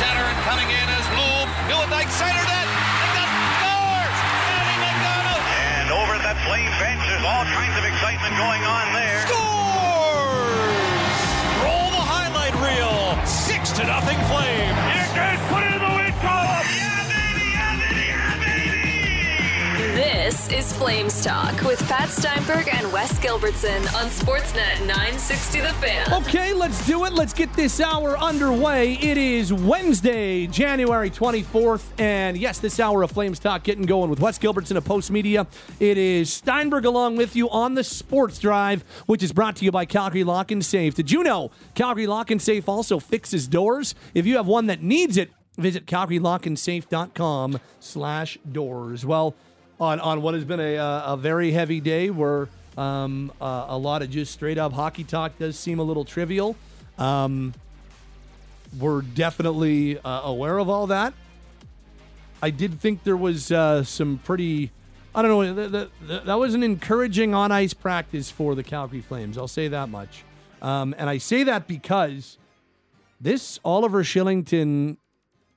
center and coming in is Bloom. Nieuwendyk centered it. And that scores! Andy McDonald. And over at that flame bench, there's all kinds of excitement going on there. Scores! Roll the highlight reel. Six to nothing Flame. Is Flames Talk with Pat Steinberg and Wes Gilbertson on Sportsnet 960 The Fan. Okay, let's do it. Let's get this hour underway. It is Wednesday, January 24th. And yes, this hour of Flames Talk getting going with Wes Gilbertson of Postmedia. It is Steinberg along with you on the Sports Drive, which is brought to you by Calgary Lock and Safe. Did you know Calgary Lock and Safe also fixes doors? If you have one that needs it, visit calgarylockandsafe.com slash doors. Well, on, on what has been a, uh, a very heavy day where um, uh, a lot of just straight up hockey talk does seem a little trivial. Um, we're definitely uh, aware of all that. I did think there was uh, some pretty, I don't know, th- th- th- that was an encouraging on ice practice for the Calgary Flames. I'll say that much. Um, and I say that because this Oliver Kylington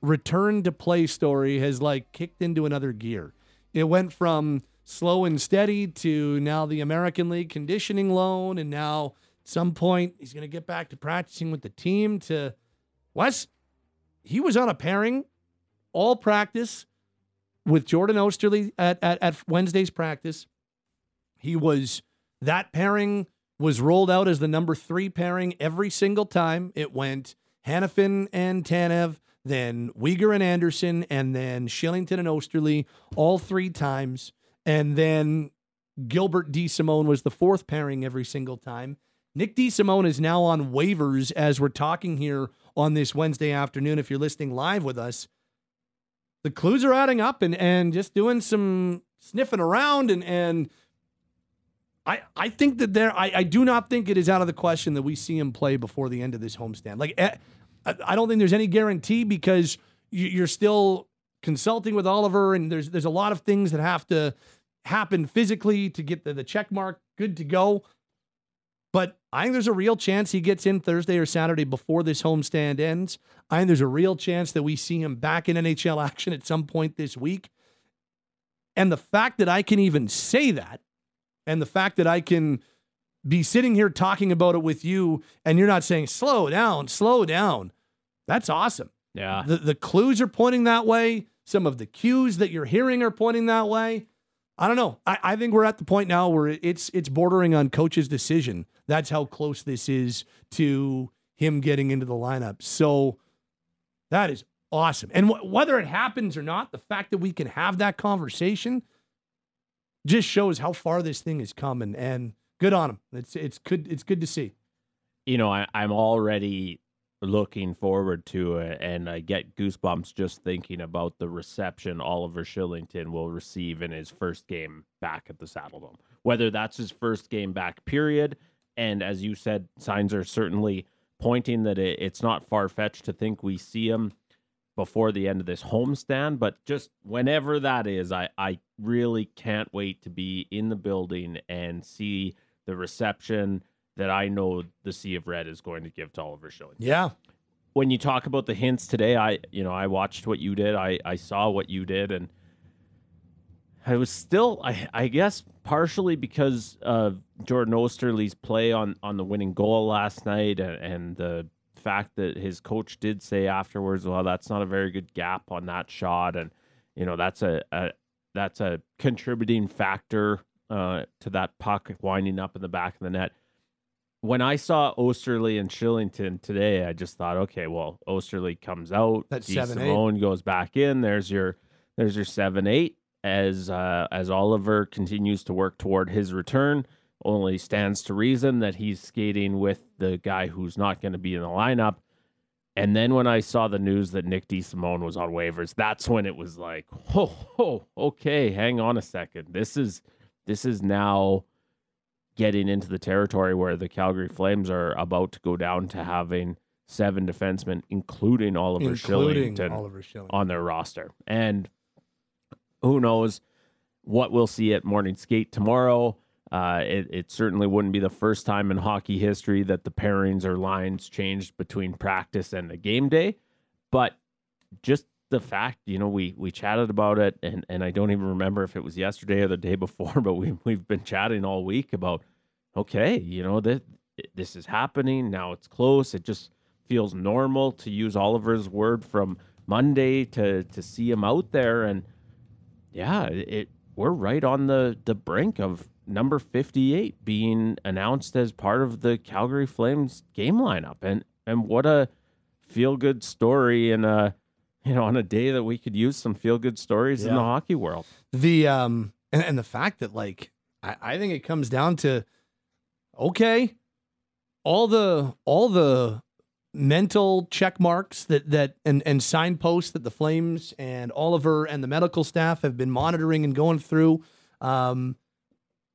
return to play story has like kicked into another gear. It went from slow and steady to now the American League conditioning loan, and now at some point he's going to get back to practicing with the team. To Wes, he was on a pairing all practice with Jordan Oesterle at, at, at Wednesday's practice. He was that pairing was rolled out as the number three pairing every single time. It went Hanifin and Tanev, then Weegar and Andersson, and then Kylington and Oesterle all three times. And then Gilbert DeSimone was the fourth pairing every single time. Nick DeSimone is now on waivers as we're talking here on this Wednesday afternoon. If you're listening live with us, the clues are adding up and, and just doing some sniffing around and and I, I think that there I, I do not think it is out of the question that we see him play before the end of this homestand. Like eh, I, don't think there's any guarantee because you, you're still consulting with Oliver and there's there's a lot of things that have to happen physically to get the, the check mark good to go. But I think there's a real chance he gets in Thursday or Saturday before this homestand ends. I think there's a real chance that we see him back in NHL action at some point this week. And the fact that I can even say that, and the fact that I can be sitting here talking about it with you, and you're not saying, slow down, slow down, that's awesome. Yeah. The, the clues are pointing that way. Some of the cues that you're hearing are pointing that way. I don't know. I, I think we're at the point now where it's it's bordering on coach's decision. That's how close this is to him getting into the lineup. So that is awesome. And wh- whether it happens or not, the fact that we can have that conversation just shows how far this thing is coming. And good on him. It's it's good. It's good to see. you know, I, I'm already looking forward to it, and I get goosebumps just thinking about the reception Oliver Kylington will receive in his first game back at the Saddledome. Whether that's his first game back, period. And as you said, signs are certainly pointing that it, it's not far fetched to think we see him before the end of this homestand. But just whenever that is, I, I really can't wait to be in the building and see the reception that I know the Sea of Red is going to give to Oliver Kylington Yeah. when you talk about the hints today, I you know I watched what you did. I I saw what you did, and I was still I I guess partially because of Jordan Oesterle's play on on the winning goal last night, and, and the fact that his coach did say afterwards, well, that's not a very good gap on that shot, and you know that's a, a that's a contributing factor uh, to that puck winding up in the back of the net when I saw Oesterle and Kylington today, I just thought, okay, well, Oesterle comes out, That's D. seven, eight. Simone goes back in. There's your there's your seven eight as uh, as Oliver continues to work toward his return. Only stands to reason that he's skating with the guy who's not going to be in the lineup. And then when I saw the news that Nick DeSimone was on waivers, that's when it was like, oh, oh, okay, hang on a second. This is this is now getting into the territory where the Calgary Flames are about to go down to having seven defensemen, including Oliver Including Kylington, Oliver Kylington. on their roster. And who knows what we'll see at morning skate tomorrow. Uh, it, it certainly wouldn't be the first time in hockey history that the pairings or lines changed between practice and the game day. But just the fact, you know, we we chatted about it, and and I don't even remember if it was yesterday or the day before, but we we've been chatting all week about, okay, you know that this is happening now. It's close. It just feels normal to use Oliver's word from Monday to to see him out there, and yeah, it we're right on the the brink of number 58 being announced as part of the Calgary Flames game lineup and and what a feel good story and a you know on a day that we could use some feel good stories in the hockey world. The um and, and the fact that like I, I think it comes down to okay all the all the mental check marks that that and and signposts that the flames and oliver and the medical staff have been monitoring and going through um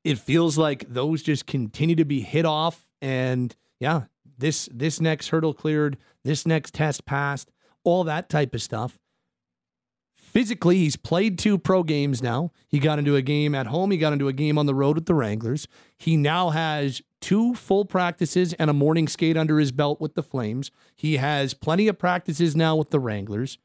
it feels like those just continue to be hit off and yeah this this next hurdle cleared this next test passed all that type of stuff. Physically he's played two pro games now. He got into a game at home. He got into a game on the road with the wranglers. He now has two full practices and a morning skate under his belt with the flames. He has plenty of practices now with the wranglers.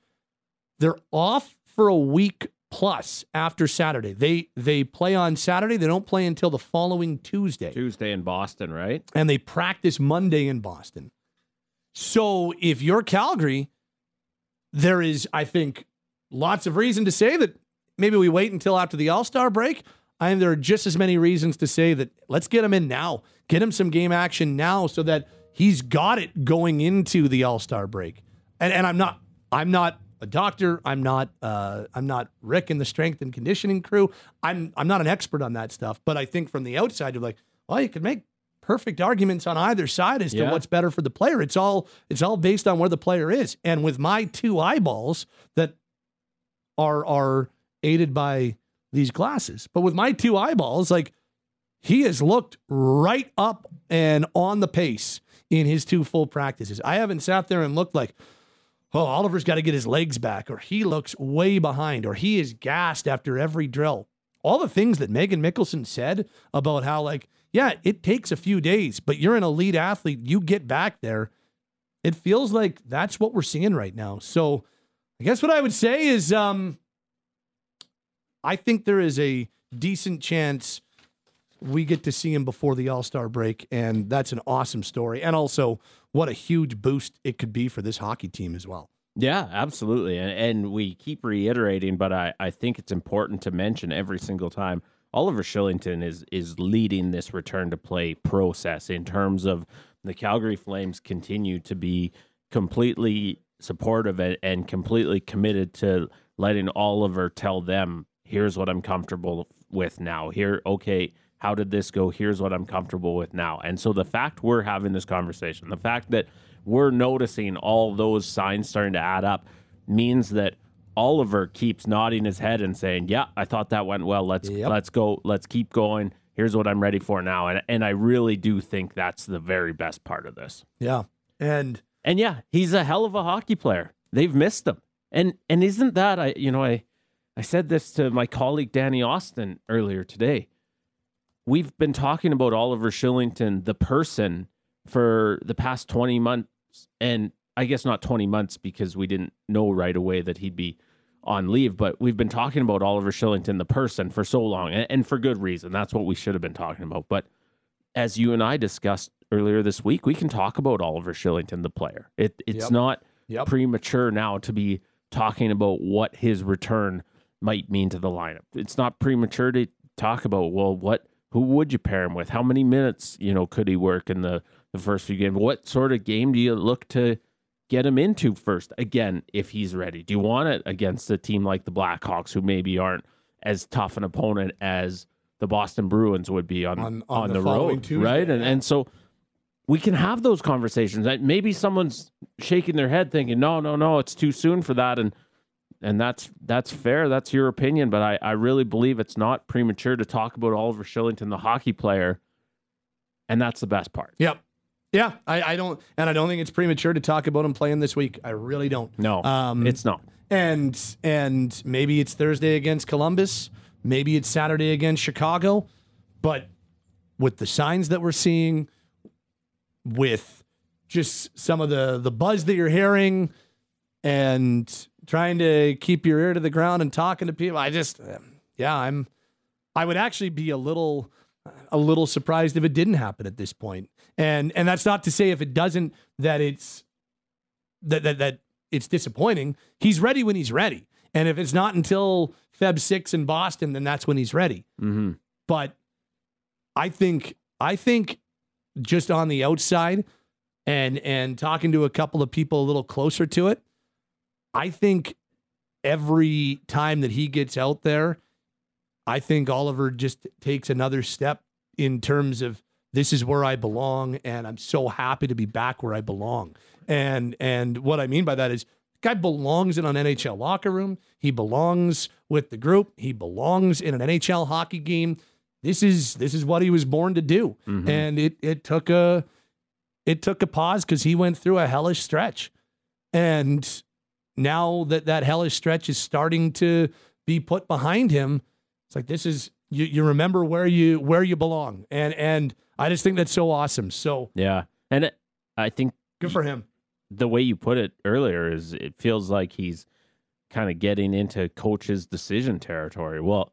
They're off for a week plus after saturday. They they play on saturday. They don't play until the following tuesday. Tuesday in boston right? And they practice Monday in Boston. So if you're Calgary, there is, I think, lots of reason to say that maybe we wait until after the All Star break. I think there are just as many reasons to say that let's get him in now, get him some game action now, so that he's got it going into the All Star break. And and I'm not, I'm not a doctor. I'm not, uh, I'm not Rick in the strength and conditioning crew. I'm I'm not an expert on that stuff. But I think from the outside, you're like, well, you could make perfect arguments on either side as to what's better for the player. It's all it's all based on where the player is. And with my two eyeballs that are are aided by these glasses, but with my two eyeballs, like he has looked right up and on the pace in his two full practices. I haven't sat there and looked like, oh, Oliver's got to get his legs back, or he looks way behind, or he is gassed after every drill. All the things that Megan Mickelson said about how, like, yeah, it takes a few days, but you're an elite athlete. You get back there. It feels like that's what we're seeing right now. So I guess what I would say is um, I think there is a decent chance we get to see him before the All Star break, and that's an awesome story. And also, what a huge boost it could be for this hockey team as well. Yeah, absolutely. And, and we keep reiterating, but I, I think it's important to mention every single time Oliver Kylington is is leading this return to play process in terms of the Calgary Flames continue to be completely supportive and, and completely committed to letting Oliver tell them, here's what I'm comfortable with now. Here, okay, how did this go? Here's what I'm comfortable with now. And so the fact we're having this conversation, the fact that we're noticing all those signs starting to add up means that Oliver keeps nodding his head and saying, "Yeah, I thought that went well. Let's Yep. let's go. Let's keep going. Here's what I'm ready for now." And and I really do think that's the very best part of this. Yeah. And And yeah, he's a hell of a hockey player. They've missed him. And and isn't that I you know I I said this to my colleague Danny Austin earlier today. We've been talking about Oliver Kylington the person for the past 20 months and I guess not 20 months because we didn't know right away that he'd be on leave, but we've been talking about Oliver Kylington the person for so long and, and for good reason. That's what we should have been talking about. But as you and I discussed earlier this week, we can talk about Oliver Kylington, the player. It, it's Yep. not Yep. premature now to be talking about what his return might mean to the lineup. It's not premature to talk about well, what who would you pair him with? How many minutes you know could he work in the the first few games? What sort of game do you look to get him into first? Again, if he's ready, do you want it against a team like the Blackhawks, who maybe aren't as tough an opponent as the Boston Bruins would be on On- on, on the the, road, Tuesday, right? And yeah. and so we can have those conversations. And Maybe someone's shaking their head, thinking, "No, no, no, it's too soon for that," and and that's that's fair. That's your opinion, but I I really believe it's not premature to talk about Oliver Kylington, the hockey player, and that's the best part. Yep. Yeah, I, I don't, and I don't think it's premature to talk about him playing this week. I really don't. No, Um, it's not. and and maybe it's Thursday against Columbus, maybe it's Saturday against Chicago, but with the signs that we're seeing, with just some of the the buzz that you're hearing, and trying to keep your ear to the ground and talking to people. I just, yeah, I'm. I would actually be a little, a little surprised if it didn't happen at this point. And and that's not to say if it doesn't that it's that that that it's disappointing. He's ready when he's ready, and if it's not until Feb six in Boston, then that's when he's ready. Mm-hmm. But I think I think just on the outside and and talking to a couple of people a little closer to it, I think every time that he gets out there, I think Oliver just takes another step in terms of this is where I belong and I'm so happy to be back where I belong. And and what I mean by that is guy belongs in an NHL locker room. He belongs with the group. He belongs in an NHL hockey game. This is this is what he was born to do. Mhm. And it it took a it took a pause because he went through a hellish stretch. And now that that hellish stretch is starting to be put behind him, it's like this is you, you remember where you where you belong. And and I just think that's so awesome. So Yeah, and it, I think good for him. the way you put it earlier is it feels like he's kind of getting into coaches' decision territory. Well,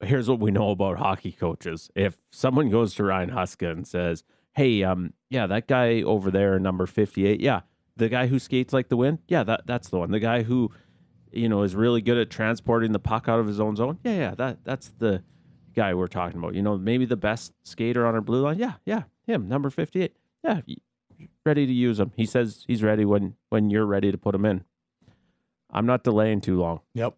here's what we know about hockey coaches. If someone goes to Ryan Huska and says, "Hey, um, yeah, that guy over there, number 58, yeah, the guy who skates like the wind, yeah, that that's the one. The guy who, you know, is really good at transporting the puck out of his own zone, yeah, yeah, that that's the guy we're talking about. You know, maybe the best skater on our blue line, yeah, yeah, him, number 58, yeah." ready to use him. He says he's ready when when you're ready to put him in. I'm not delaying too long. Yep.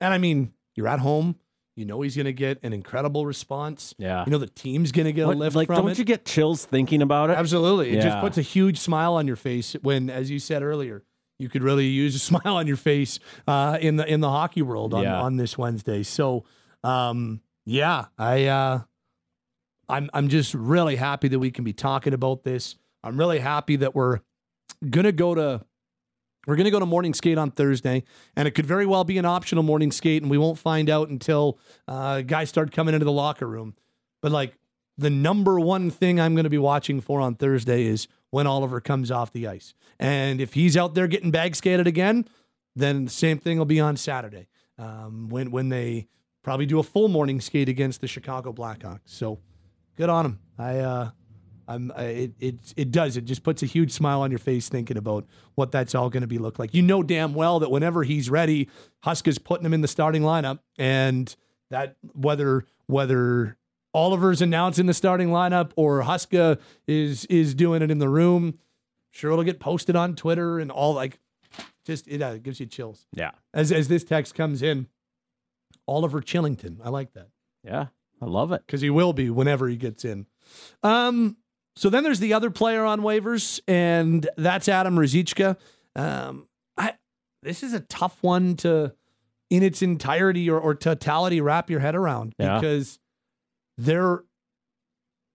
And I mean, you're at home. You know he's going to get an incredible response. Yeah. You know the team's going to get What- a lift like, from don't it. you get chills thinking about it? Absolutely. It just puts a huge smile on your face when, as you said earlier, you could really use a smile on your face uh, in the in the hockey world on, Yeah. on this Wednesday. So, um, yeah, I uh, I'm I'm just really happy that we can be talking about this. I'm really happy that we're gonna go to we're gonna go to morning skate on Thursday, and it could very well be an optional morning skate, and we won't find out until uh, guys start coming into the locker room. But like the number one thing I'm to be watching for on Thursday is when Oliver comes off the ice. And if he's out there getting bag skated again, then the same thing will be on Saturday um, when when they probably do a full morning skate against the Chicago Blackhawks. So good on him. I uh, I'm I, it it it does it just puts a huge smile on your face thinking about what that's all going to be look like. You know damn well that whenever he's ready, Huska's putting him in the starting lineup, and that whether whether Oliver's announcing the starting lineup or Huska is is doing it in the room, sure it'll get posted on Twitter and all like just it uh, gives you chills yeah. as as this text comes in. Oliver Chillington, I like that Yeah. I love it. because he will be whenever he gets in. Um, so then there's the other player on waivers, and that's Adam Ruzicka. Um, I this is a tough one to, in its entirety or, or totality, wrap your head around Yeah. because there,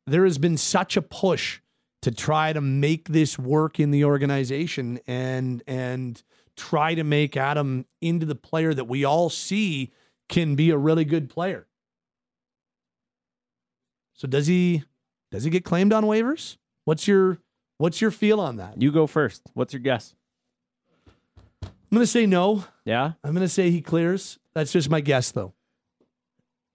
there has been such a push to try to make this work in the organization and and try to make Adam into the player that we all see can be a really good player. So does he does he get claimed on waivers? What's your what's your feel on that? You go first. What's your guess? I'm gonna say no. Yeah. I'm gonna say he clears. That's just my guess though.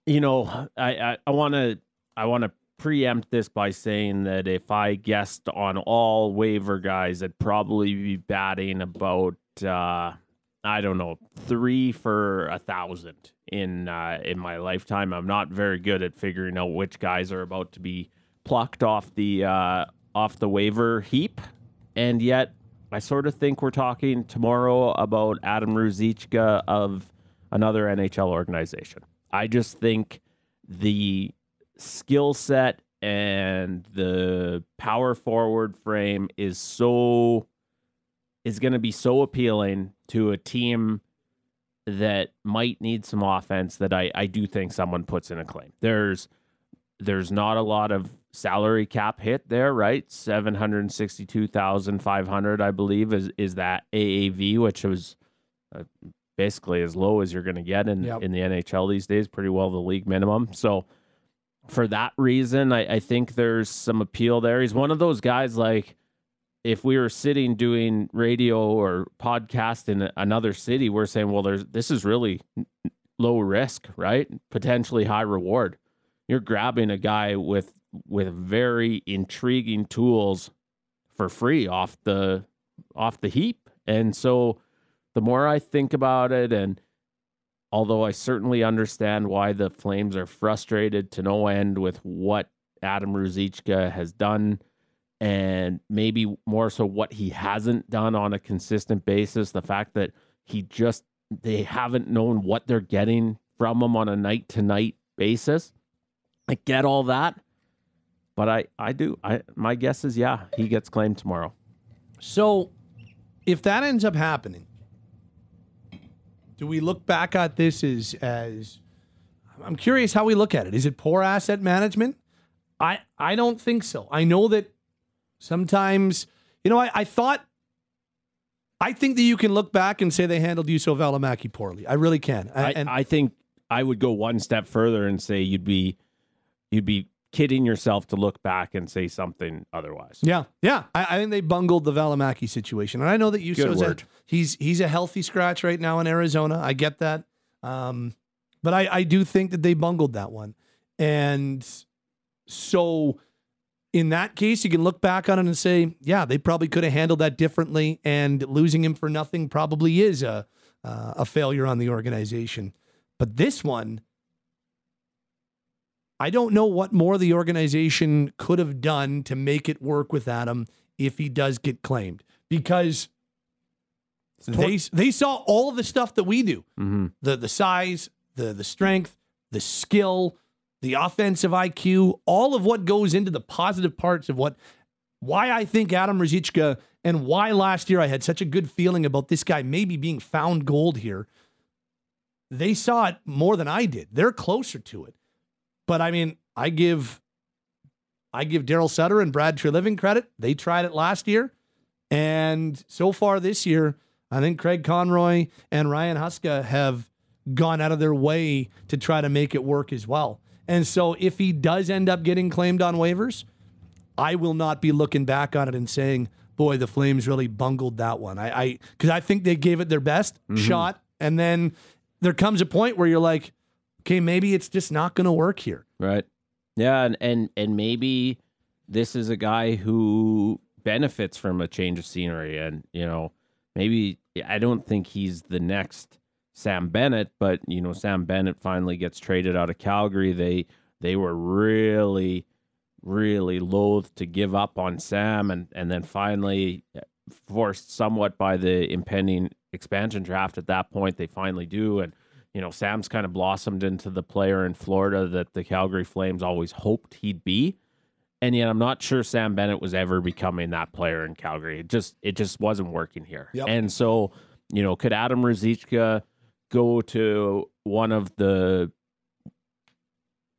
You know, I I, I want to I want to preempt this by saying that if I guessed on all waiver guys, I'd probably be batting about uh, I don't know three for a thousand in uh, in my lifetime. I'm not very good at figuring out which guys are about to be plucked off the uh, off the waiver heap, and yet I sort of think we're talking tomorrow about Adam Ruzicka of another NHL organization. I just think the skill set and the power forward frame is so is going to be so appealing to a team that might need some offense that I, I do think someone puts in a claim. There's there's not a lot of salary cap hit there, right? Seven hundred sixty two thousand five hundred, I believe, is is that AAV, which was uh, basically as low as you're going to get in Yep. in the NHL these days. Pretty well the league minimum. So for that reason, I, I think there's some appeal there. He's one of those guys like if we were sitting doing radio or podcast in another city, we're saying, well, there's this is really low risk, right? Potentially high reward. You're grabbing a guy with with very intriguing tools for free off the off the heap. And so the more I think about it and although I certainly understand why the Flames are frustrated to no end with what Adam Ruzicka has done and maybe more so what he hasn't done on a consistent basis, the fact that he just they haven't known what they're getting from him on a night to night basis. I get all that. But I, I do. I my guess is yeah, he gets claimed tomorrow. So, if that ends up happening, do we look back at this as as I'm curious how we look at it. Is it poor asset management? I I don't think so. I know that sometimes, you know, I, I thought I think that you can look back and say they handled Juuso Valimaki poorly. I really can. I, and I think I would go one step further and say you'd be you'd be kidding yourself to look back and say something otherwise. Yeah, yeah. I, I think they bungled the Valimaki situation, and I know that you word. he's he's a healthy scratch right now in Arizona. I get that, um, but I I do think that they bungled that one, and so in that case, you can look back on it and say, yeah, they probably could have handled that differently, and losing him for nothing probably is a uh, a failure on the organization. But this one, I don't know what more the organization could have done to make it work with Adam if he does get claimed because they they saw all of the stuff that we do Mm-hmm. the the size, the the strength, the skill, the offensive IQ, all of what goes into the positive parts of what why I think Adam Ruzicka and why last year I had such a good feeling about this guy maybe being found gold here. They saw it more than I did. They're closer to it. But I mean, I give I give Daryl Sutter and Brad Treliving credit. They tried it last year. And so far this year, I think Craig Conroy and Ryan Huska have gone out of their way to try to make it work as well. And so if he does end up getting claimed on waivers, I will not be looking back on it and saying, boy, the Flames really bungled that one. I, I, because I think they gave it their best mm-hmm. shot. And then there comes a point where you're like, okay, maybe it's just not going to work here. Right. Yeah, and, and and maybe this is a guy who benefits from a change of scenery, and you know, maybe I don't think he's the next Sam Bennett, but you know, Sam Bennett finally gets traded out of Calgary. They they were really, really loath to give up on Sam, and and then finally eh, forced somewhat by the impending expansion draft. At that point, they finally do, and you know, Sam's kind of blossomed into the player in Florida that the Calgary Flames always hoped he'd be. And yet I'm not sure Sam Bennett was ever becoming that player in Calgary. It just it just wasn't working here. Yep. And so, you know, could Adam Ruzicka go to one of the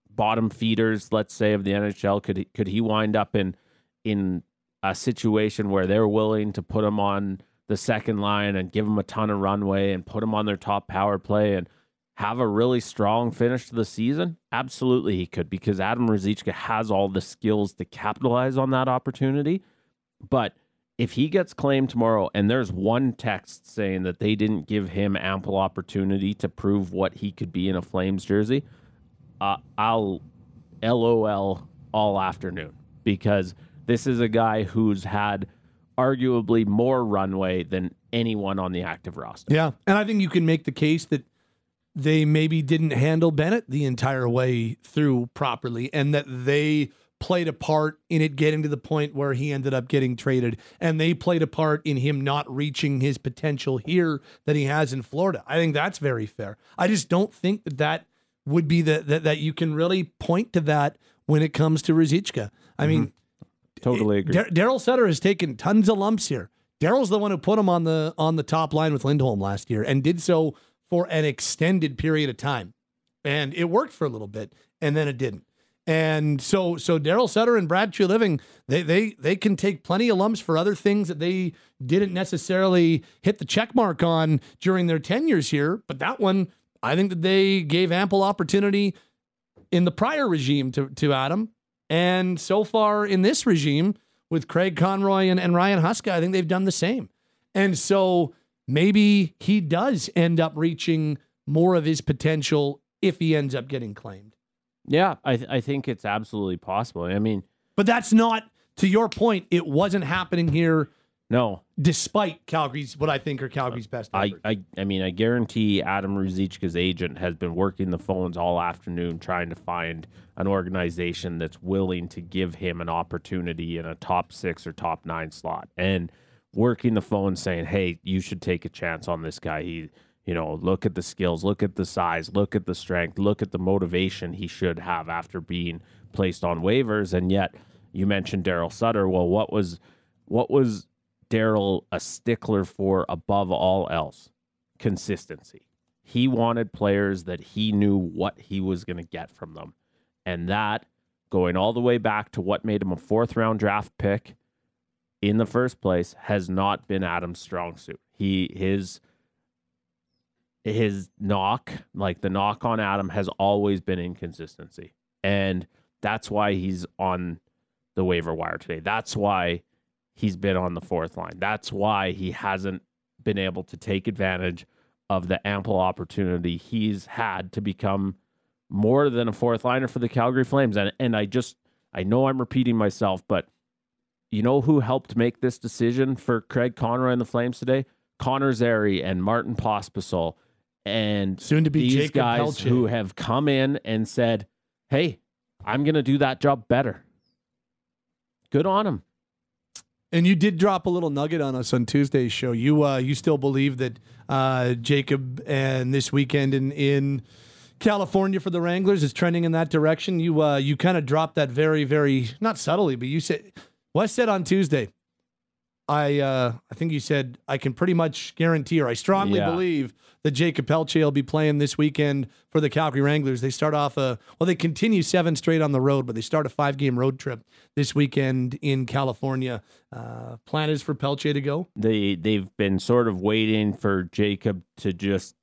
bottom feeders, let's say, of the NHL? Could he, could he wind up in in a situation where they're willing to put him on the second line and give him a ton of runway and put him on their top power play and have a really strong finish to the season? Absolutely, he could because Adam Ruzicka has all the skills to capitalize on that opportunity. But if he gets claimed tomorrow and there's one text saying that they didn't give him ample opportunity to prove what he could be in a Flames jersey, uh, I'll LOL all afternoon because this is a guy who's had arguably more runway than anyone on the active roster. Yeah. And I think you can make the case that they maybe didn't handle Bennett the entire way through properly and that they played a part in it getting to the point where he ended up getting traded and they played a part in him not reaching his potential here that he has in Florida. I think that's very fair. I just don't think that that would be the that, that you can really point to that when it comes to Ruzicka. I mean, mm-hmm. Totally agree. Dar- Daryl Sutter has taken tons of lumps here. Daryl's the one who put him on the on the top line with Lindholm last year and did so for an extended period of time. And it worked for a little bit and then it didn't. And so so Daryl Sutter and Brad Living, they they they can take plenty of lumps for other things that they didn't necessarily hit the check mark on during their tenures here, but that one I think that they gave ample opportunity in the prior regime to to Adam and so far in this regime, with Craig Conroy and, and Ryan Huska. I think they've done the same. And so maybe he does end up reaching more of his potential if he ends up getting claimed. Yeah, I th- I think it's absolutely possible. I mean, But that's not, to your point, it wasn't happening here no, despite Calgary's, what I think are Calgary's uh, best I. I I mean, I guarantee Adam Ruzicka's agent has been working the phones all afternoon trying to find an organization that's willing to give him an opportunity in a top six or top nine slot, and working the phone saying, "Hey, you should take a chance on this guy. He, you know, look at the skills, look at the size, look at the strength, look at the motivation he should have after being placed on waivers." And yet, you mentioned Daryl Sutter. Well, what was what was Daryl a stickler for above all else? Consistency. He wanted players that he knew what he was going to get from them. And that, going all the way back to what made him a fourth round draft pick in the first place, has not been Adam's strong suit. He, his, his knock, like the knock on Adam, has always been inconsistency. And that's why he's on the waiver wire today. That's why he's been on the fourth line. That's why he hasn't been able to take advantage of the ample opportunity he's had to become more than a fourth liner for the Calgary Flames. And and I just I know I'm repeating myself, but you know who helped make this decision for Craig Conroy and the Flames today? Connor Zary and Martin Pospisil and Soon to be these Jacob guys Pelletier. who have come in and said, "Hey, I'm going to do that job better." Good on him. And you did drop a little nugget on us on Tuesday's show. You uh, you still believe that uh, Jacob and this weekend in in California for the Wranglers is trending in that direction. You uh, you kind of dropped that very very not subtly, but you said Wes said on Tuesday. I uh, I think you said I can pretty much guarantee, or I strongly Yeah. believe that Jakob Pelletier will be playing this weekend for the Calgary Wranglers. They start off a well, they continue seven straight on the road, but they start a five game road trip this weekend in California. Uh, plan is for Pelletier to go. they they've been sort of waiting for Jacob to just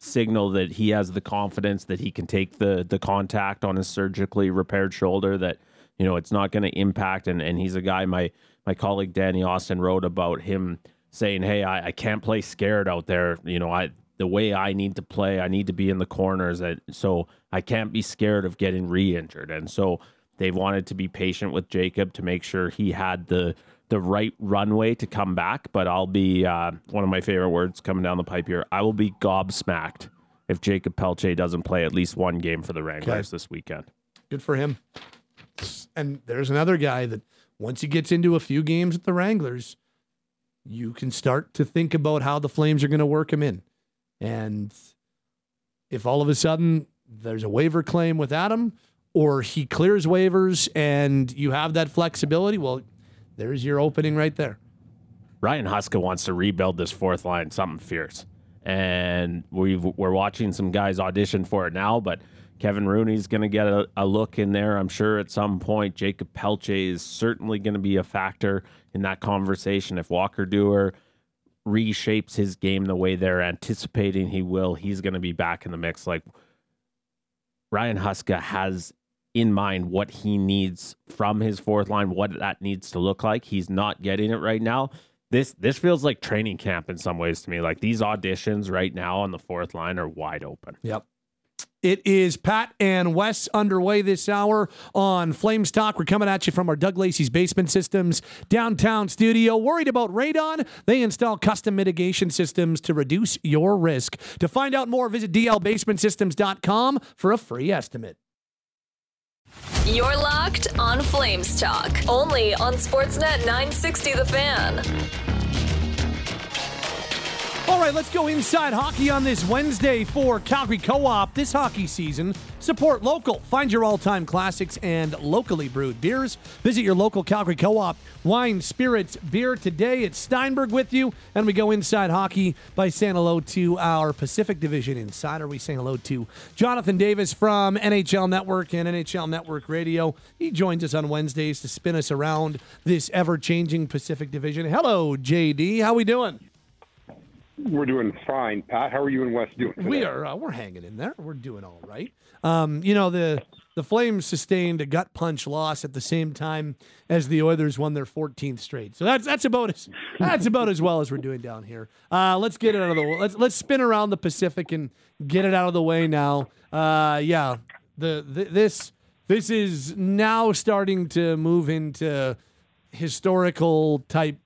signal that he has the confidence that he can take the the contact on his surgically repaired shoulder that you know it's not going to impact and and he's a guy my my colleague Danny Austin wrote about him saying hey I, I can't play scared out there you know I the way I need to play I need to be in the corners that so I can't be scared of getting re-injured and so they wanted to be patient with Jacob to make sure he had the the right runway to come back. But I'll be uh, one of my favorite words coming down the pipe here. I will be gobsmacked if Jakob Pelletier doesn't play at least one game for the Wranglers this weekend. Good for him. And there's another guy that once he gets into a few games with the Wranglers, you can start to think about how the Flames are going to work him in. And if all of a sudden there's a waiver claim with Adam, or he clears waivers and you have that flexibility, well, there's your opening right there. Ryan Huska wants to rebuild this fourth line, something fierce. And we've, we're watching some guys audition for it now, but Kevin Rooney's going to get a, a look in there, I'm sure, at some point. Jakob Pelletier is certainly going to be a factor in that conversation. If Walker Duehr reshapes his game the way they're anticipating he will, he's going to be back in the mix. Like Ryan Huska has in mind what he needs from his fourth line, what that needs to look like. He's not getting it right now. This this feels like training camp in some ways to me. Like these auditions right now on the fourth line are wide open. Yep. It is Pat and Wes underway this hour on Flames Talk. We're coming at you from our Doug Lacey's Basement Systems downtown studio. Worried about radon? They install custom mitigation systems to reduce your risk. To find out more, visit dlbasementsystems.com for a free estimate. You're locked on Flames Talk, only on Sportsnet 960 The Fan. All right, let's go inside hockey on this Wednesday for Calgary Co op. This hockey season, support local. Find your all time classics and locally brewed beers. Visit your local Calgary Co op wine, spirits, beer today. It's Steinberg with you, and we go inside hockey by saying hello to our Pacific Division insider. We say hello to Jonathan Davis from NHL Network and NHL Network Radio. He joins us on Wednesdays to spin us around this ever changing Pacific Division. Hello, JD. How we doing? We're doing fine, Pat. How are you and Wes doing? Today? We are uh, we're hanging in there. We're doing all right. Um, you know the the Flames sustained a gut punch loss at the same time as the Oilers won their 14th straight. So that's that's about as that's about as well as we're doing down here. Uh, let's get it out of the let's let's spin around the Pacific and get it out of the way now. Uh, yeah, the, the this this is now starting to move into historical type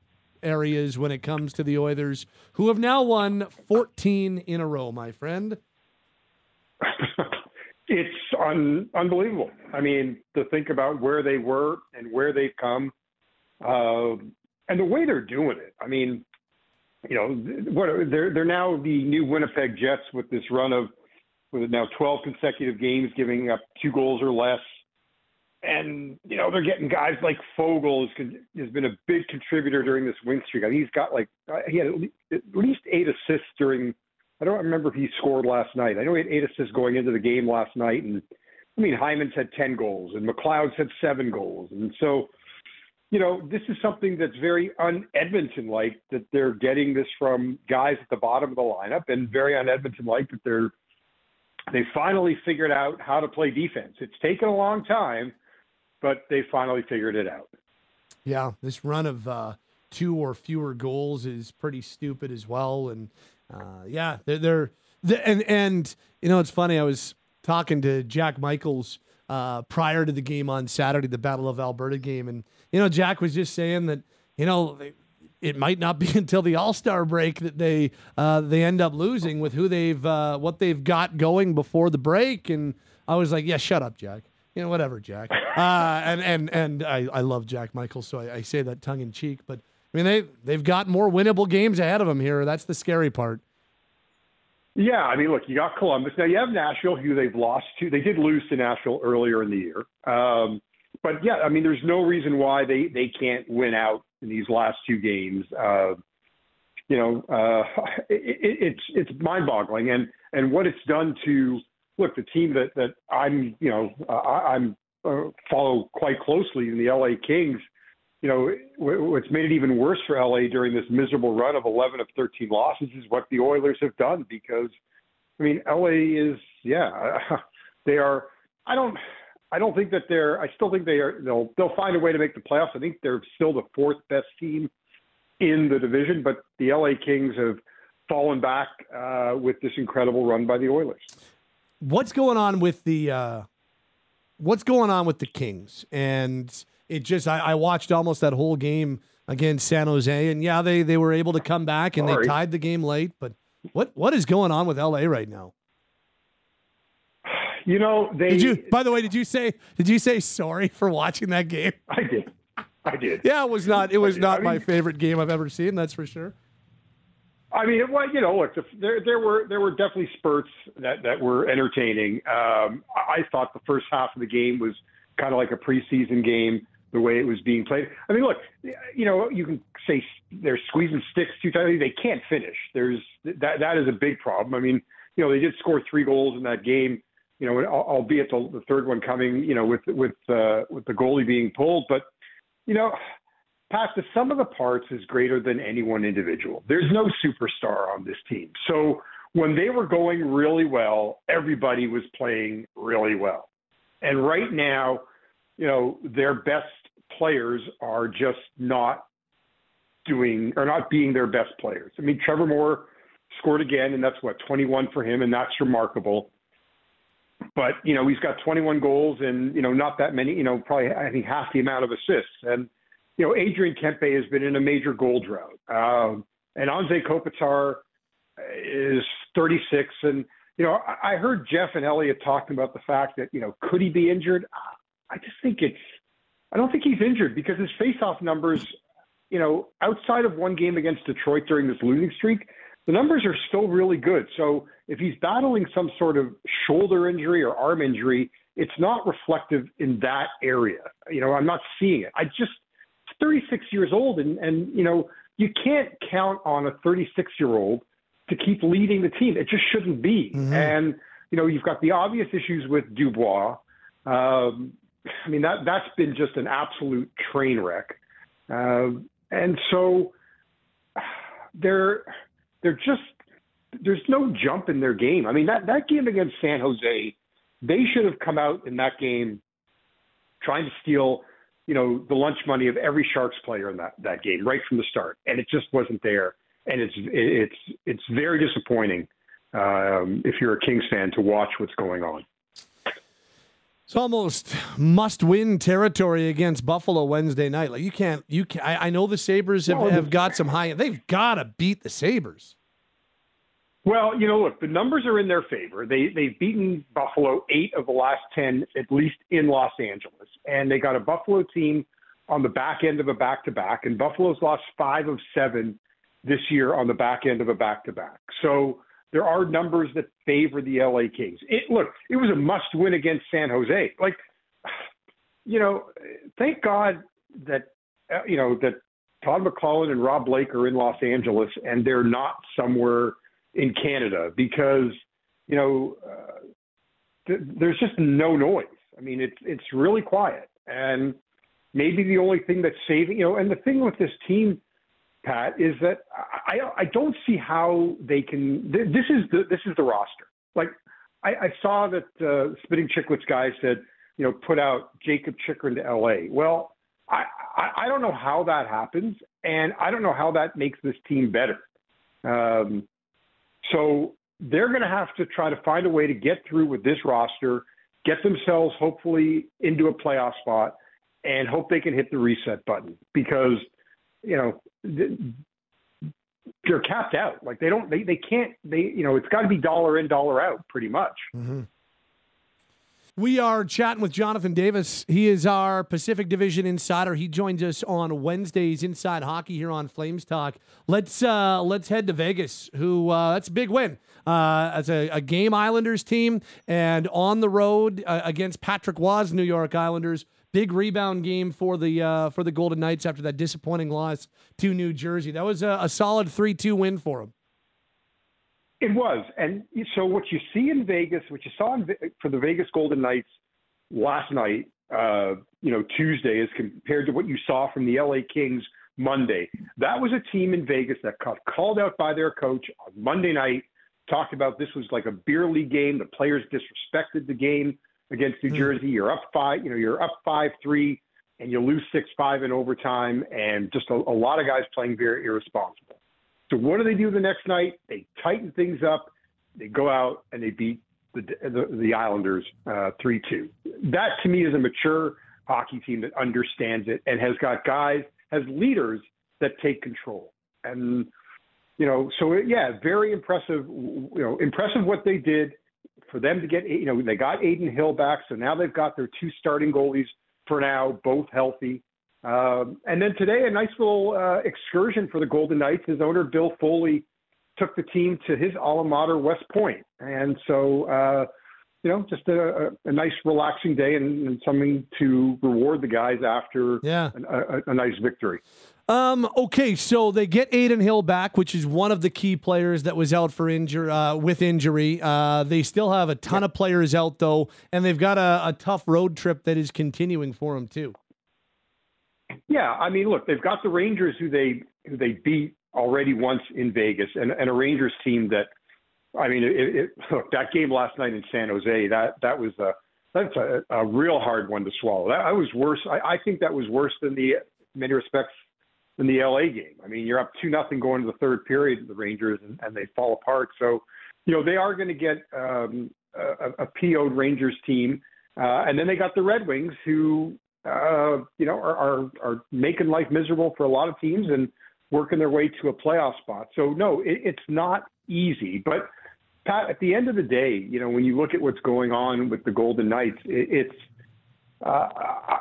areas when it comes to the Oilers, who have now won 14 in a row, my friend. it's un- unbelievable. I mean, to think about where they were and where they've come, uh, and the way they're doing it. I mean, you know, what they're they're now the new Winnipeg Jets with this run of with now 12 consecutive games giving up two goals or less. And you know they're getting guys like Foegele has been a big contributor during this win streak. I he's got like uh, he had at least eight assists during I don't remember if he scored last night. I know he had eight assists going into the game last night, and I mean Hyman's had ten goals, and McLeod's had seven goals, and so you know this is something that's very un-Edmonton like that they're getting this from guys at the bottom of the lineup, and very un-Edmonton like that they're they finally figured out how to play defense. It's taken a long time, but they finally figured it out. Yeah, this run of uh, two or fewer goals is pretty stupid as well, and uh, yeah, they're, they're, they're, and and you know it's funny. I was talking to Jack Michaels uh, prior to the game on Saturday, the Battle of Alberta game, and you know Jack was just saying that you know it might not be until the All Star break that they uh, they end up losing with who they've uh, what they've got going before the break, and I was like, yeah, shut up, Jack. You know, whatever, Jack. Uh, and and and I, I love Jack Michaels, so I, I say that tongue in cheek, but I mean, they they've got more winnable games ahead of them here. That's the scary part. Yeah, I mean, look, you got Columbus. Now you have Nashville, who they've lost to. They did lose to Nashville earlier in the year, um, but yeah, I mean, there's no reason why they they can't win out in these last two games. Uh, you know, uh, it, it's it's mind-boggling, and and what it's done to look the team that that I'm you know uh, I'm uh, follow quite closely in the LA Kings you know, what's made it even worse for LA during this miserable run of 11 of 13 losses is what the Oilers have done because, I mean, LA is, yeah, they are. I don't, I don't think that they're. I still think they are. They'll they'll find a way to make the playoffs. I think they're still the fourth best team in the division, but the LA Kings have fallen back uh, with this incredible run by the Oilers. What's going on with the? Uh, what's going on with the Kings and? it just I, I, watched almost that whole game against San Jose, and yeah, they they were able to come back and sorry. they tied the game late. But what what is going on with LA right now? You know, they. Did you? By the way, did you say did you say sorry for watching that game? I did. I did. yeah, it was not it was not I mean, my favorite game I've ever seen. That's for sure. I mean, well, you know, look, there there were there were definitely spurts that that were entertaining. Um, I thought the first half of the game was kind of like a preseason game the way it was being played. I mean, look, you know, you can say they're squeezing sticks too tightly. They can't finish. There's that that is a big problem. I mean, you know, they did score three goals in that game. You know, albeit the, the third one coming, you know, with with uh, with the goalie being pulled, but you know. Pat, the sum of the parts is greater than any one individual. There's no superstar on this team. So when they were going really well, everybody was playing really well. And right now, you know, their best players are just not doing or not being their best players. I mean, Trevor Moore scored again, and that's what 21 for him, and that's remarkable. But you know, he's got 21 goals and you know not that many. You know, probably I think half the amount of assists. And you know, Adrian Kempe has been in a major goal drought. Um, and Anze Kopitar is 36, and you know, I heard Jeff and Elliotte talking about the fact that you know, could he be injured? I just think it's I don't think he's injured because his faceoff numbers, you know, outside of one game against Detroit during this losing streak, the numbers are still really good. So if he's battling some sort of shoulder injury or arm injury, it's not reflective in that area. You know, I'm not seeing it. I just 36 years old, and and you know, you can't count on a 36 year old to keep leading the team. It just shouldn't be. Mm-hmm. And you know, you've got the obvious issues with Dubois. Um, I mean that that's been just an absolute train wreck, uh, and so they're they're just there's no jump in their game. I mean that that game against San Jose, they should have come out in that game trying to steal, you know, the lunch money of every Sharks player in that that game right from the start, and it just wasn't there. And it's it's it's very disappointing um, if you're a Kings fan to watch what's going on. It's almost must-win territory against Buffalo Wednesday night. Like you can't, you can. I, I know the Sabres have, have got some high. They've got to beat the Sabres. Well, you know, look, the numbers are in their favor. They they've beaten Buffalo eight of the last ten, at least in Los Angeles, and they got a Buffalo team on the back end of a back-to-back, and Buffalo's lost five of seven this year on the back end of a back-to-back. So there are numbers that favor the LA Kings. It, look, it was a must-win against San Jose. Like, you know, thank God that uh, you know that Todd McLellan and Rob Blake are in Los Angeles and they're not somewhere in Canada because you know uh, th- there's just no noise. I mean, it's it's really quiet, and maybe the only thing that's saving you know. And the thing with this team, Pat, is that I I don't see how they can. Th- this is the this is the roster. Like I, I saw that uh, Spitting Chicklets guy said, you know, put out Jakob Chychrun to L.A. Well, I, I I don't know how that happens, and I don't know how that makes this team better. Um, so they're going to have to try to find a way to get through with this roster, get themselves hopefully into a playoff spot, and hope they can hit the reset button because you know they're capped out. Like they don't, they they can't, they you know it's got to be dollar in, dollar out, pretty much. Mm-hmm. We are chatting with Jonathan Davis. He is our Pacific Division insider. He joins us on Wednesdays inside hockey here on Flames Talk. Let's uh, let's head to Vegas. Who uh, that's a big win uh, as a, a, game Islanders team and on the road uh, against Patrick Roy's New York Islanders. Big rebound game for the uh, for the Golden Knights after that disappointing loss to New Jersey. That was a, a solid three two win for them. It was, and so what you see in Vegas, what you saw in, for the Vegas Golden Knights last night, uh, you know, Tuesday, as compared to what you saw from the LA Kings Monday. That was a team in Vegas that got called out by their coach on Monday night. Talked about this was like a beer league game. The players disrespected the game against New mm. Jersey. You're up five, you know, you're up five three, and you lose six five in overtime, and just a, a lot of guys playing very irresponsible. So what do they do the next night? They tighten things up. They go out and they beat the the, the Islanders uh, three uh, two. That to me is a mature hockey team that understands it and has got guys has leaders that take control. And you know, so yeah, very impressive. You know, impressive what they did for them to get. You know, they got Adin Hill back, so now they've got their two starting goalies for now, both healthy. Um, and then today, a nice little uh, excursion for the Golden Knights. His owner, Bill Foley, took the team to his alma mater, West Point. And so, uh, you know, just a, a, nice, relaxing day and, and, something to reward the guys after yeah. a, a, a nice victory. Um, okay, so they get Adin Hill back, which is one of the key players that was out for injury uh, with injury. Uh, they still have a ton yeah. of players out though, and they've got a, a tough road trip that is continuing for them too. Yeah, I mean, look, they've got the Rangers who they who they beat already once in Vegas, and, and a Rangers team that, I mean, it, it, look that game last night in San Jose that that was a that's a, a real hard one to swallow. That, that was worse. I, I think that was worse than the many respects than the LA game. I mean, you're up two nothing going to the third period, of the Rangers, and, and they fall apart. So, you know, they are going to get um, a, a PO'd Rangers team. Uh, and then they got the Red Wings, who uh, you know, are, are, are making life miserable for a lot of teams and working their way to a playoff spot. So no, it, it's not easy. But Pat, at the end of the day, you know, when you look at what's going on with the Golden Knights, it, it's uh,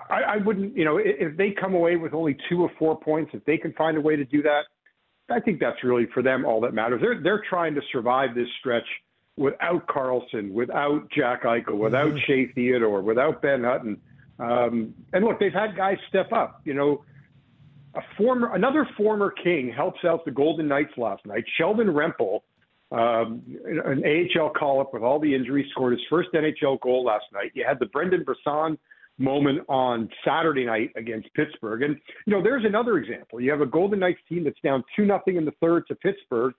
I, I wouldn't, you know, if they come away with only two or four points, if they can find a way to do that, I think that's really for them all that matters. They're they're trying to survive this stretch without Karlsson, without Jack Eichel, without mm-hmm. Shea Theodore, without Ben Hutton. Um, and look, they've had guys step up. You know, a former another former King helps out the Golden Knights last night. Sheldon Rempal, um, an AHL call up with all the injuries, scored his first NHL goal last night. You had the Brendan Brisson moment on Saturday night against Pittsburgh, and you know there's another example. You have a Golden Knights team that's down two nothing in the third to Pittsburgh,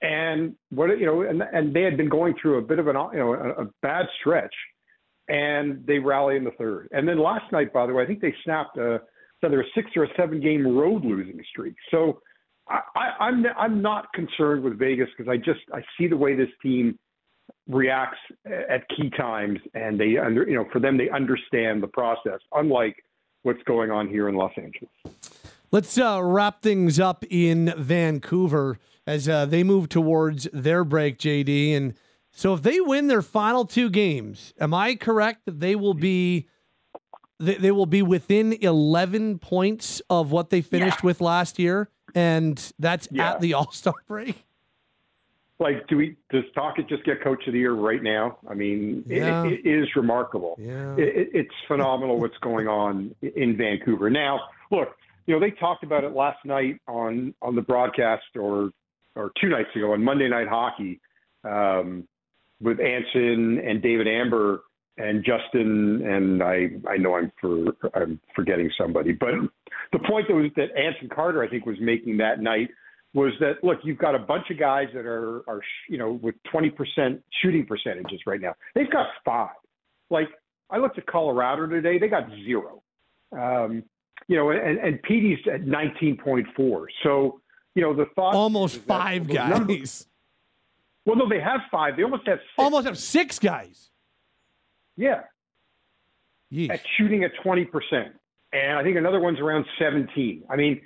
and what you know, and and they had been going through a bit of an you know a, a bad stretch and they rally in the third. And then last night, by the way, I think they snapped a either a six or a seven game road losing streak. So I, I, I'm I'm not concerned with Vegas because I just I see the way this team reacts at key times, and they under you know for them they understand the process, unlike what's going on here in Los Angeles. Let's uh, wrap things up in Vancouver as uh, they move towards their break, JD. And so, if they win their final two games, am I correct that they will be they, they will be within eleven points of what they finished yeah. with last year, and that's yeah. at the All Star break? Like, do we does Tocchet just get Coach of the Year right now? I mean, yeah. it, it is remarkable. Yeah. It, it's phenomenal what's going on in Vancouver. Now, look, you know, they talked about it last night on on the broadcast, or or two nights ago on Monday Night Hockey, um, with Anson and David Amber and Justin, and I I know I'm for I'm forgetting somebody, but the point that was that Anson Carter I think was making that night was that look, you've got a bunch of guys that are are you know with 20% shooting percentages right now. They've got five. Like I looked at Colorado today, they got zero. Um, you know, and and Petey's at 19.4. So you know the thought almost five guys. Numbers, well, no, they have five. They almost have six. almost have six guys. Yeah. Yeesh. At shooting at 20%. And I think another one's around 17. I mean,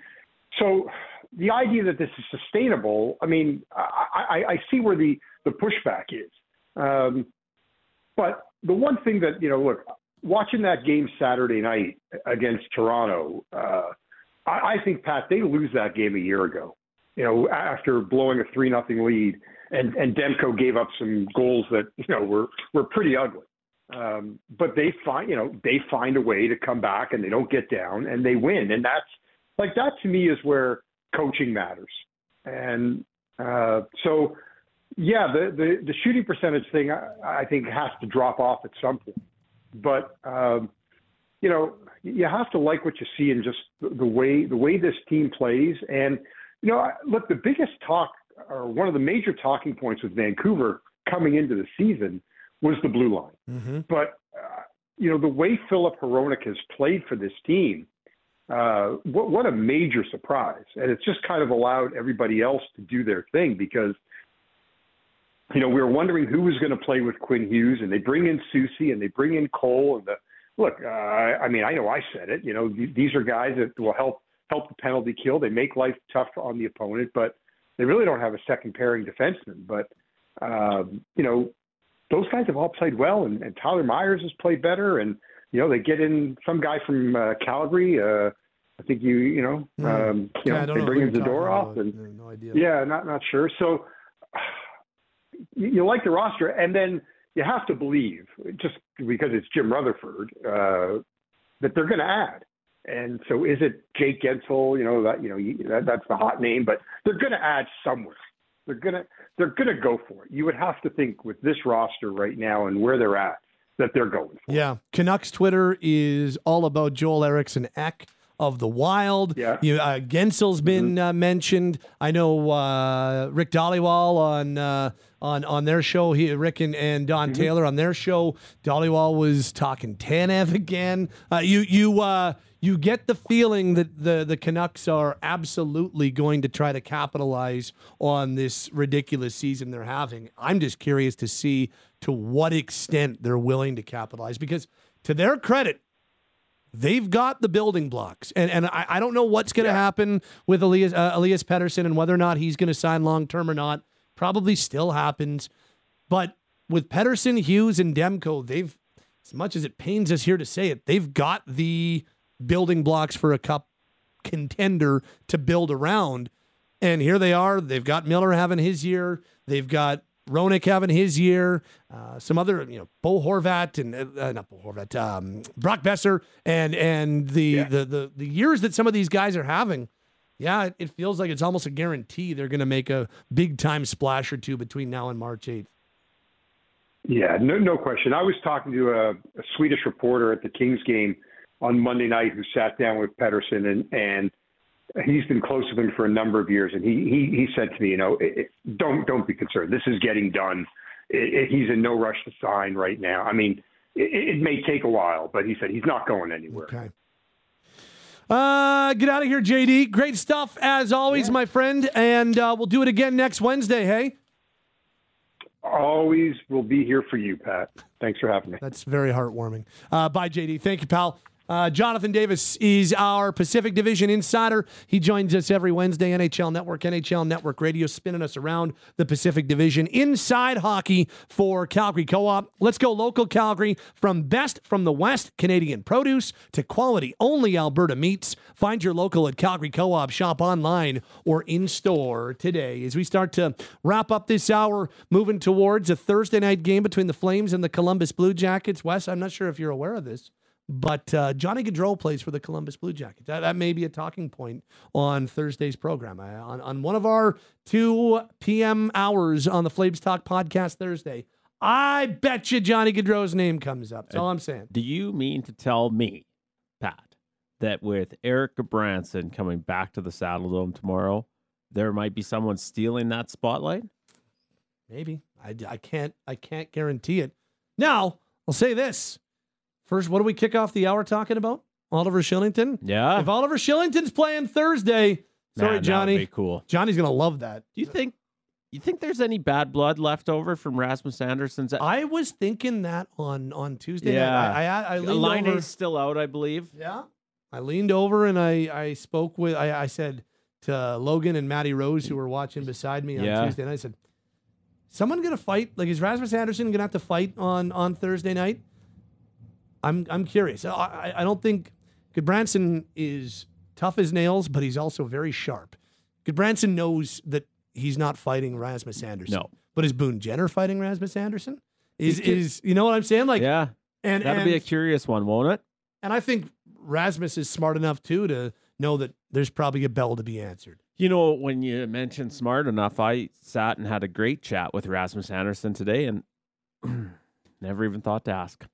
so the idea that this is sustainable, I mean, I, I, I see where the, the pushback is. Um, but the one thing that, you know, look, watching that game Saturday night against Toronto, uh, I, I think, Pat, they lose that game a year ago, you know, after blowing a 3 nothing lead. And, and Demko gave up some goals that, you know, were, were pretty ugly. Um, but they find, you know, they find a way to come back and they don't get down and they win. And that's like, that to me is where coaching matters. And uh, so, yeah, the, the, the shooting percentage thing, I, I think, has to drop off at some point. But um, you know, you have to like what you see in just the way the way this team plays. And you know, look, the biggest talk or one of the major talking points with Vancouver coming into the season was the blue line. Mm-hmm. But uh, you know, the way Filip Hronek has played for this team uh, what, what a major surprise. And it's just kind of allowed everybody else to do their thing because, you know, we were wondering who was going to play with Quinn Hughes, and they bring in Soucy and they bring in Cole. And the look, uh, I mean, I know I said it. You know, th- these are guys that will help help the penalty kill. They make life tough on the opponent, but they really don't have a second pairing defenseman. But um, you know, those guys have all played well, and, and Tyler Myers has played better, and you know, they get in some guy from uh, Calgary. Uh, I think you, you know, mm. um, you yeah, know, they bring in Zadorov, and no, no idea. yeah, not not sure. So you, you, like the roster, and then you have to believe, just because it's Jim Rutherford, uh, that they're going to add. And so, is it Jake Guentzel? You know that you know that, that's the hot name, but they're going to add somewhere. They're gonna they're gonna go for it. You would have to think with this roster right now and where they're at that they're going for. Yeah. Canucks Twitter is all about Joel Eriksson Ek of the Wild. Yeah. You, uh, Guentzel's been mm-hmm. uh, mentioned. I know uh, Rick Dhaliwal on uh, on on their show. He, Rick and, and Don mm-hmm. Taylor on their show. Dhaliwal was talking Tanev again. Uh, you you uh, you get the feeling that the the Canucks are absolutely going to try to capitalize on this ridiculous season they're having. I'm just curious to see to what extent they're willing to capitalize because to their credit they've got the building blocks and and I, I don't know what's going to yeah. happen with Elias uh, Elias Pettersson and whether or not he's going to sign long term or not probably still happens but with Pettersson, Hughes and Demko they've as much as it pains us here to say it they've got the building blocks for a cup contender to build around and here they are they've got Miller having his year they've got Hronek having his year, uh, some other, you know, Bo Horvat and uh, uh, not Bo Horvat, um, Brock Boeser, and and the, yeah. the the the years that some of these guys are having. Yeah, it, it feels like it's almost a guarantee they're going to make a big time splash or two between now and March eighth. Yeah, no, no question. I was talking to a, a Swedish reporter at the Kings game on Monday night who sat down with Pettersson and and he's been close with him for a number of years, and he he, he said to me, you know, it, don't don't be concerned. This is getting done. It, he's in no rush to sign right now. I mean, it, it may take a while, but he said he's not going anywhere. Okay. Uh, get out of here, JD. Great stuff as always, my friend. And uh, we'll do it again next Wednesday. Hey, Always will be here for you, Pat. Thanks for having me. that's very heartwarming. Uh, bye, JD. Thank you, pal. Uh, Jonathan Davis is our Pacific Division insider. He joins us every Wednesday, NHL Network, NHL Network Radio, spinning us around the Pacific Division inside hockey for Calgary Co op. Let's go local Calgary from best from the West Canadian produce to quality only Alberta meats. Find your local at Calgary Co op, shop online or in store today. As we start to wrap up this hour, moving towards a Thursday night game between the Flames and the Columbus Blue Jackets. Wes, I'm not sure if you're aware of this. But uh, Johnny Gaudreau plays for the Columbus Blue Jackets. That, that may be a talking point on Thursday's program. I, on, on one of our 2 p.m. hours on the Flames Talk podcast Thursday, I bet you Johnny Gaudreau's name comes up. That's all I'm saying. Do you mean to tell me, Pat, that with Eric Branson coming back to the Saddledome tomorrow, there might be someone stealing that spotlight? Maybe. I, I can't I can't guarantee it. Now, I'll say this. First, what do we kick off the hour talking about? Oliver Kylington? Yeah. If Oliver Kylington's playing Thursday, sorry, Man, Johnny. Be cool. Johnny's gonna love that. Do you think you think there's any bad blood left over from Rasmus Andersson's? I was thinking that on on Tuesday Yeah. night. I I, I leaned line over. is still out, I believe. Yeah. I leaned over and I I spoke with I, I said to Logan and Matty Rose who were watching beside me on Yeah. Tuesday night. I said, "Someone gonna fight? Like is Rasmus Andersson gonna have to fight on on Thursday night?" I'm I'm curious. I I, don't think Gudbranson is tough as nails, but he's also very sharp. Gudbranson knows that he's not fighting Rasmus Andersson. No. But is Boone Jenner fighting Rasmus Andersson? Is is you know what I'm saying? Like yeah. and That'll and, be a curious one, won't it? and I think Rasmus is smart enough too to know that there's probably a bell to be answered. You know, when you mentioned smart enough, I sat and had a great chat with Rasmus Andersson today and never even thought to ask.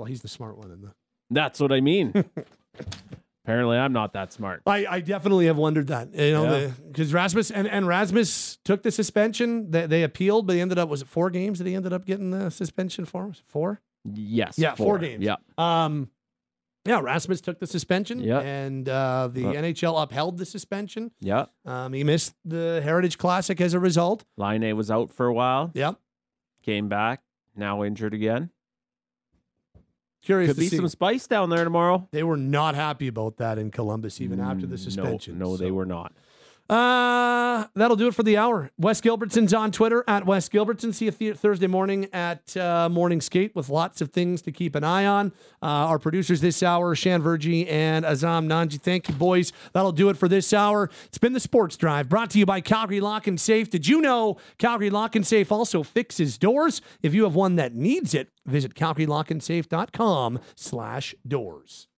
Well, he's the smart one in the. That's what I mean. Apparently, I'm not that smart. I, I definitely have wondered that you know Yeah. because Rasmus and, and Rasmus took the suspension. They, they appealed, but he ended up was it four games that he ended up getting the suspension for? Four. Yes. Yeah, four games. Yeah. Um, yeah, Rasmus took the suspension, Yeah. and uh, the Uh. NHL upheld the suspension. Yeah. Um, he missed the Heritage Classic as a result. Laine was out for a while, Yep. came back, now injured again. Curious Could to be see. some spice down there tomorrow. They were not happy about that in Columbus, even after the Mm, suspension. No, no they were not. Uh, that'll do it for the hour. Wes Gilbertson's on Twitter at Wes Gilbertson. See you th- Thursday morning at uh, Morning Skate with lots of things to keep an eye on. Uh, our producers this hour, Shan Verji and Azam Nanji. Thank you, boys. That'll do it for this hour. It's been the Sports Drive brought to you by Calgary Lock and Safe. Did you know Calgary Lock and Safe also fixes doors? If you have one that needs it, visit calgarylockandsafe.com slash doors.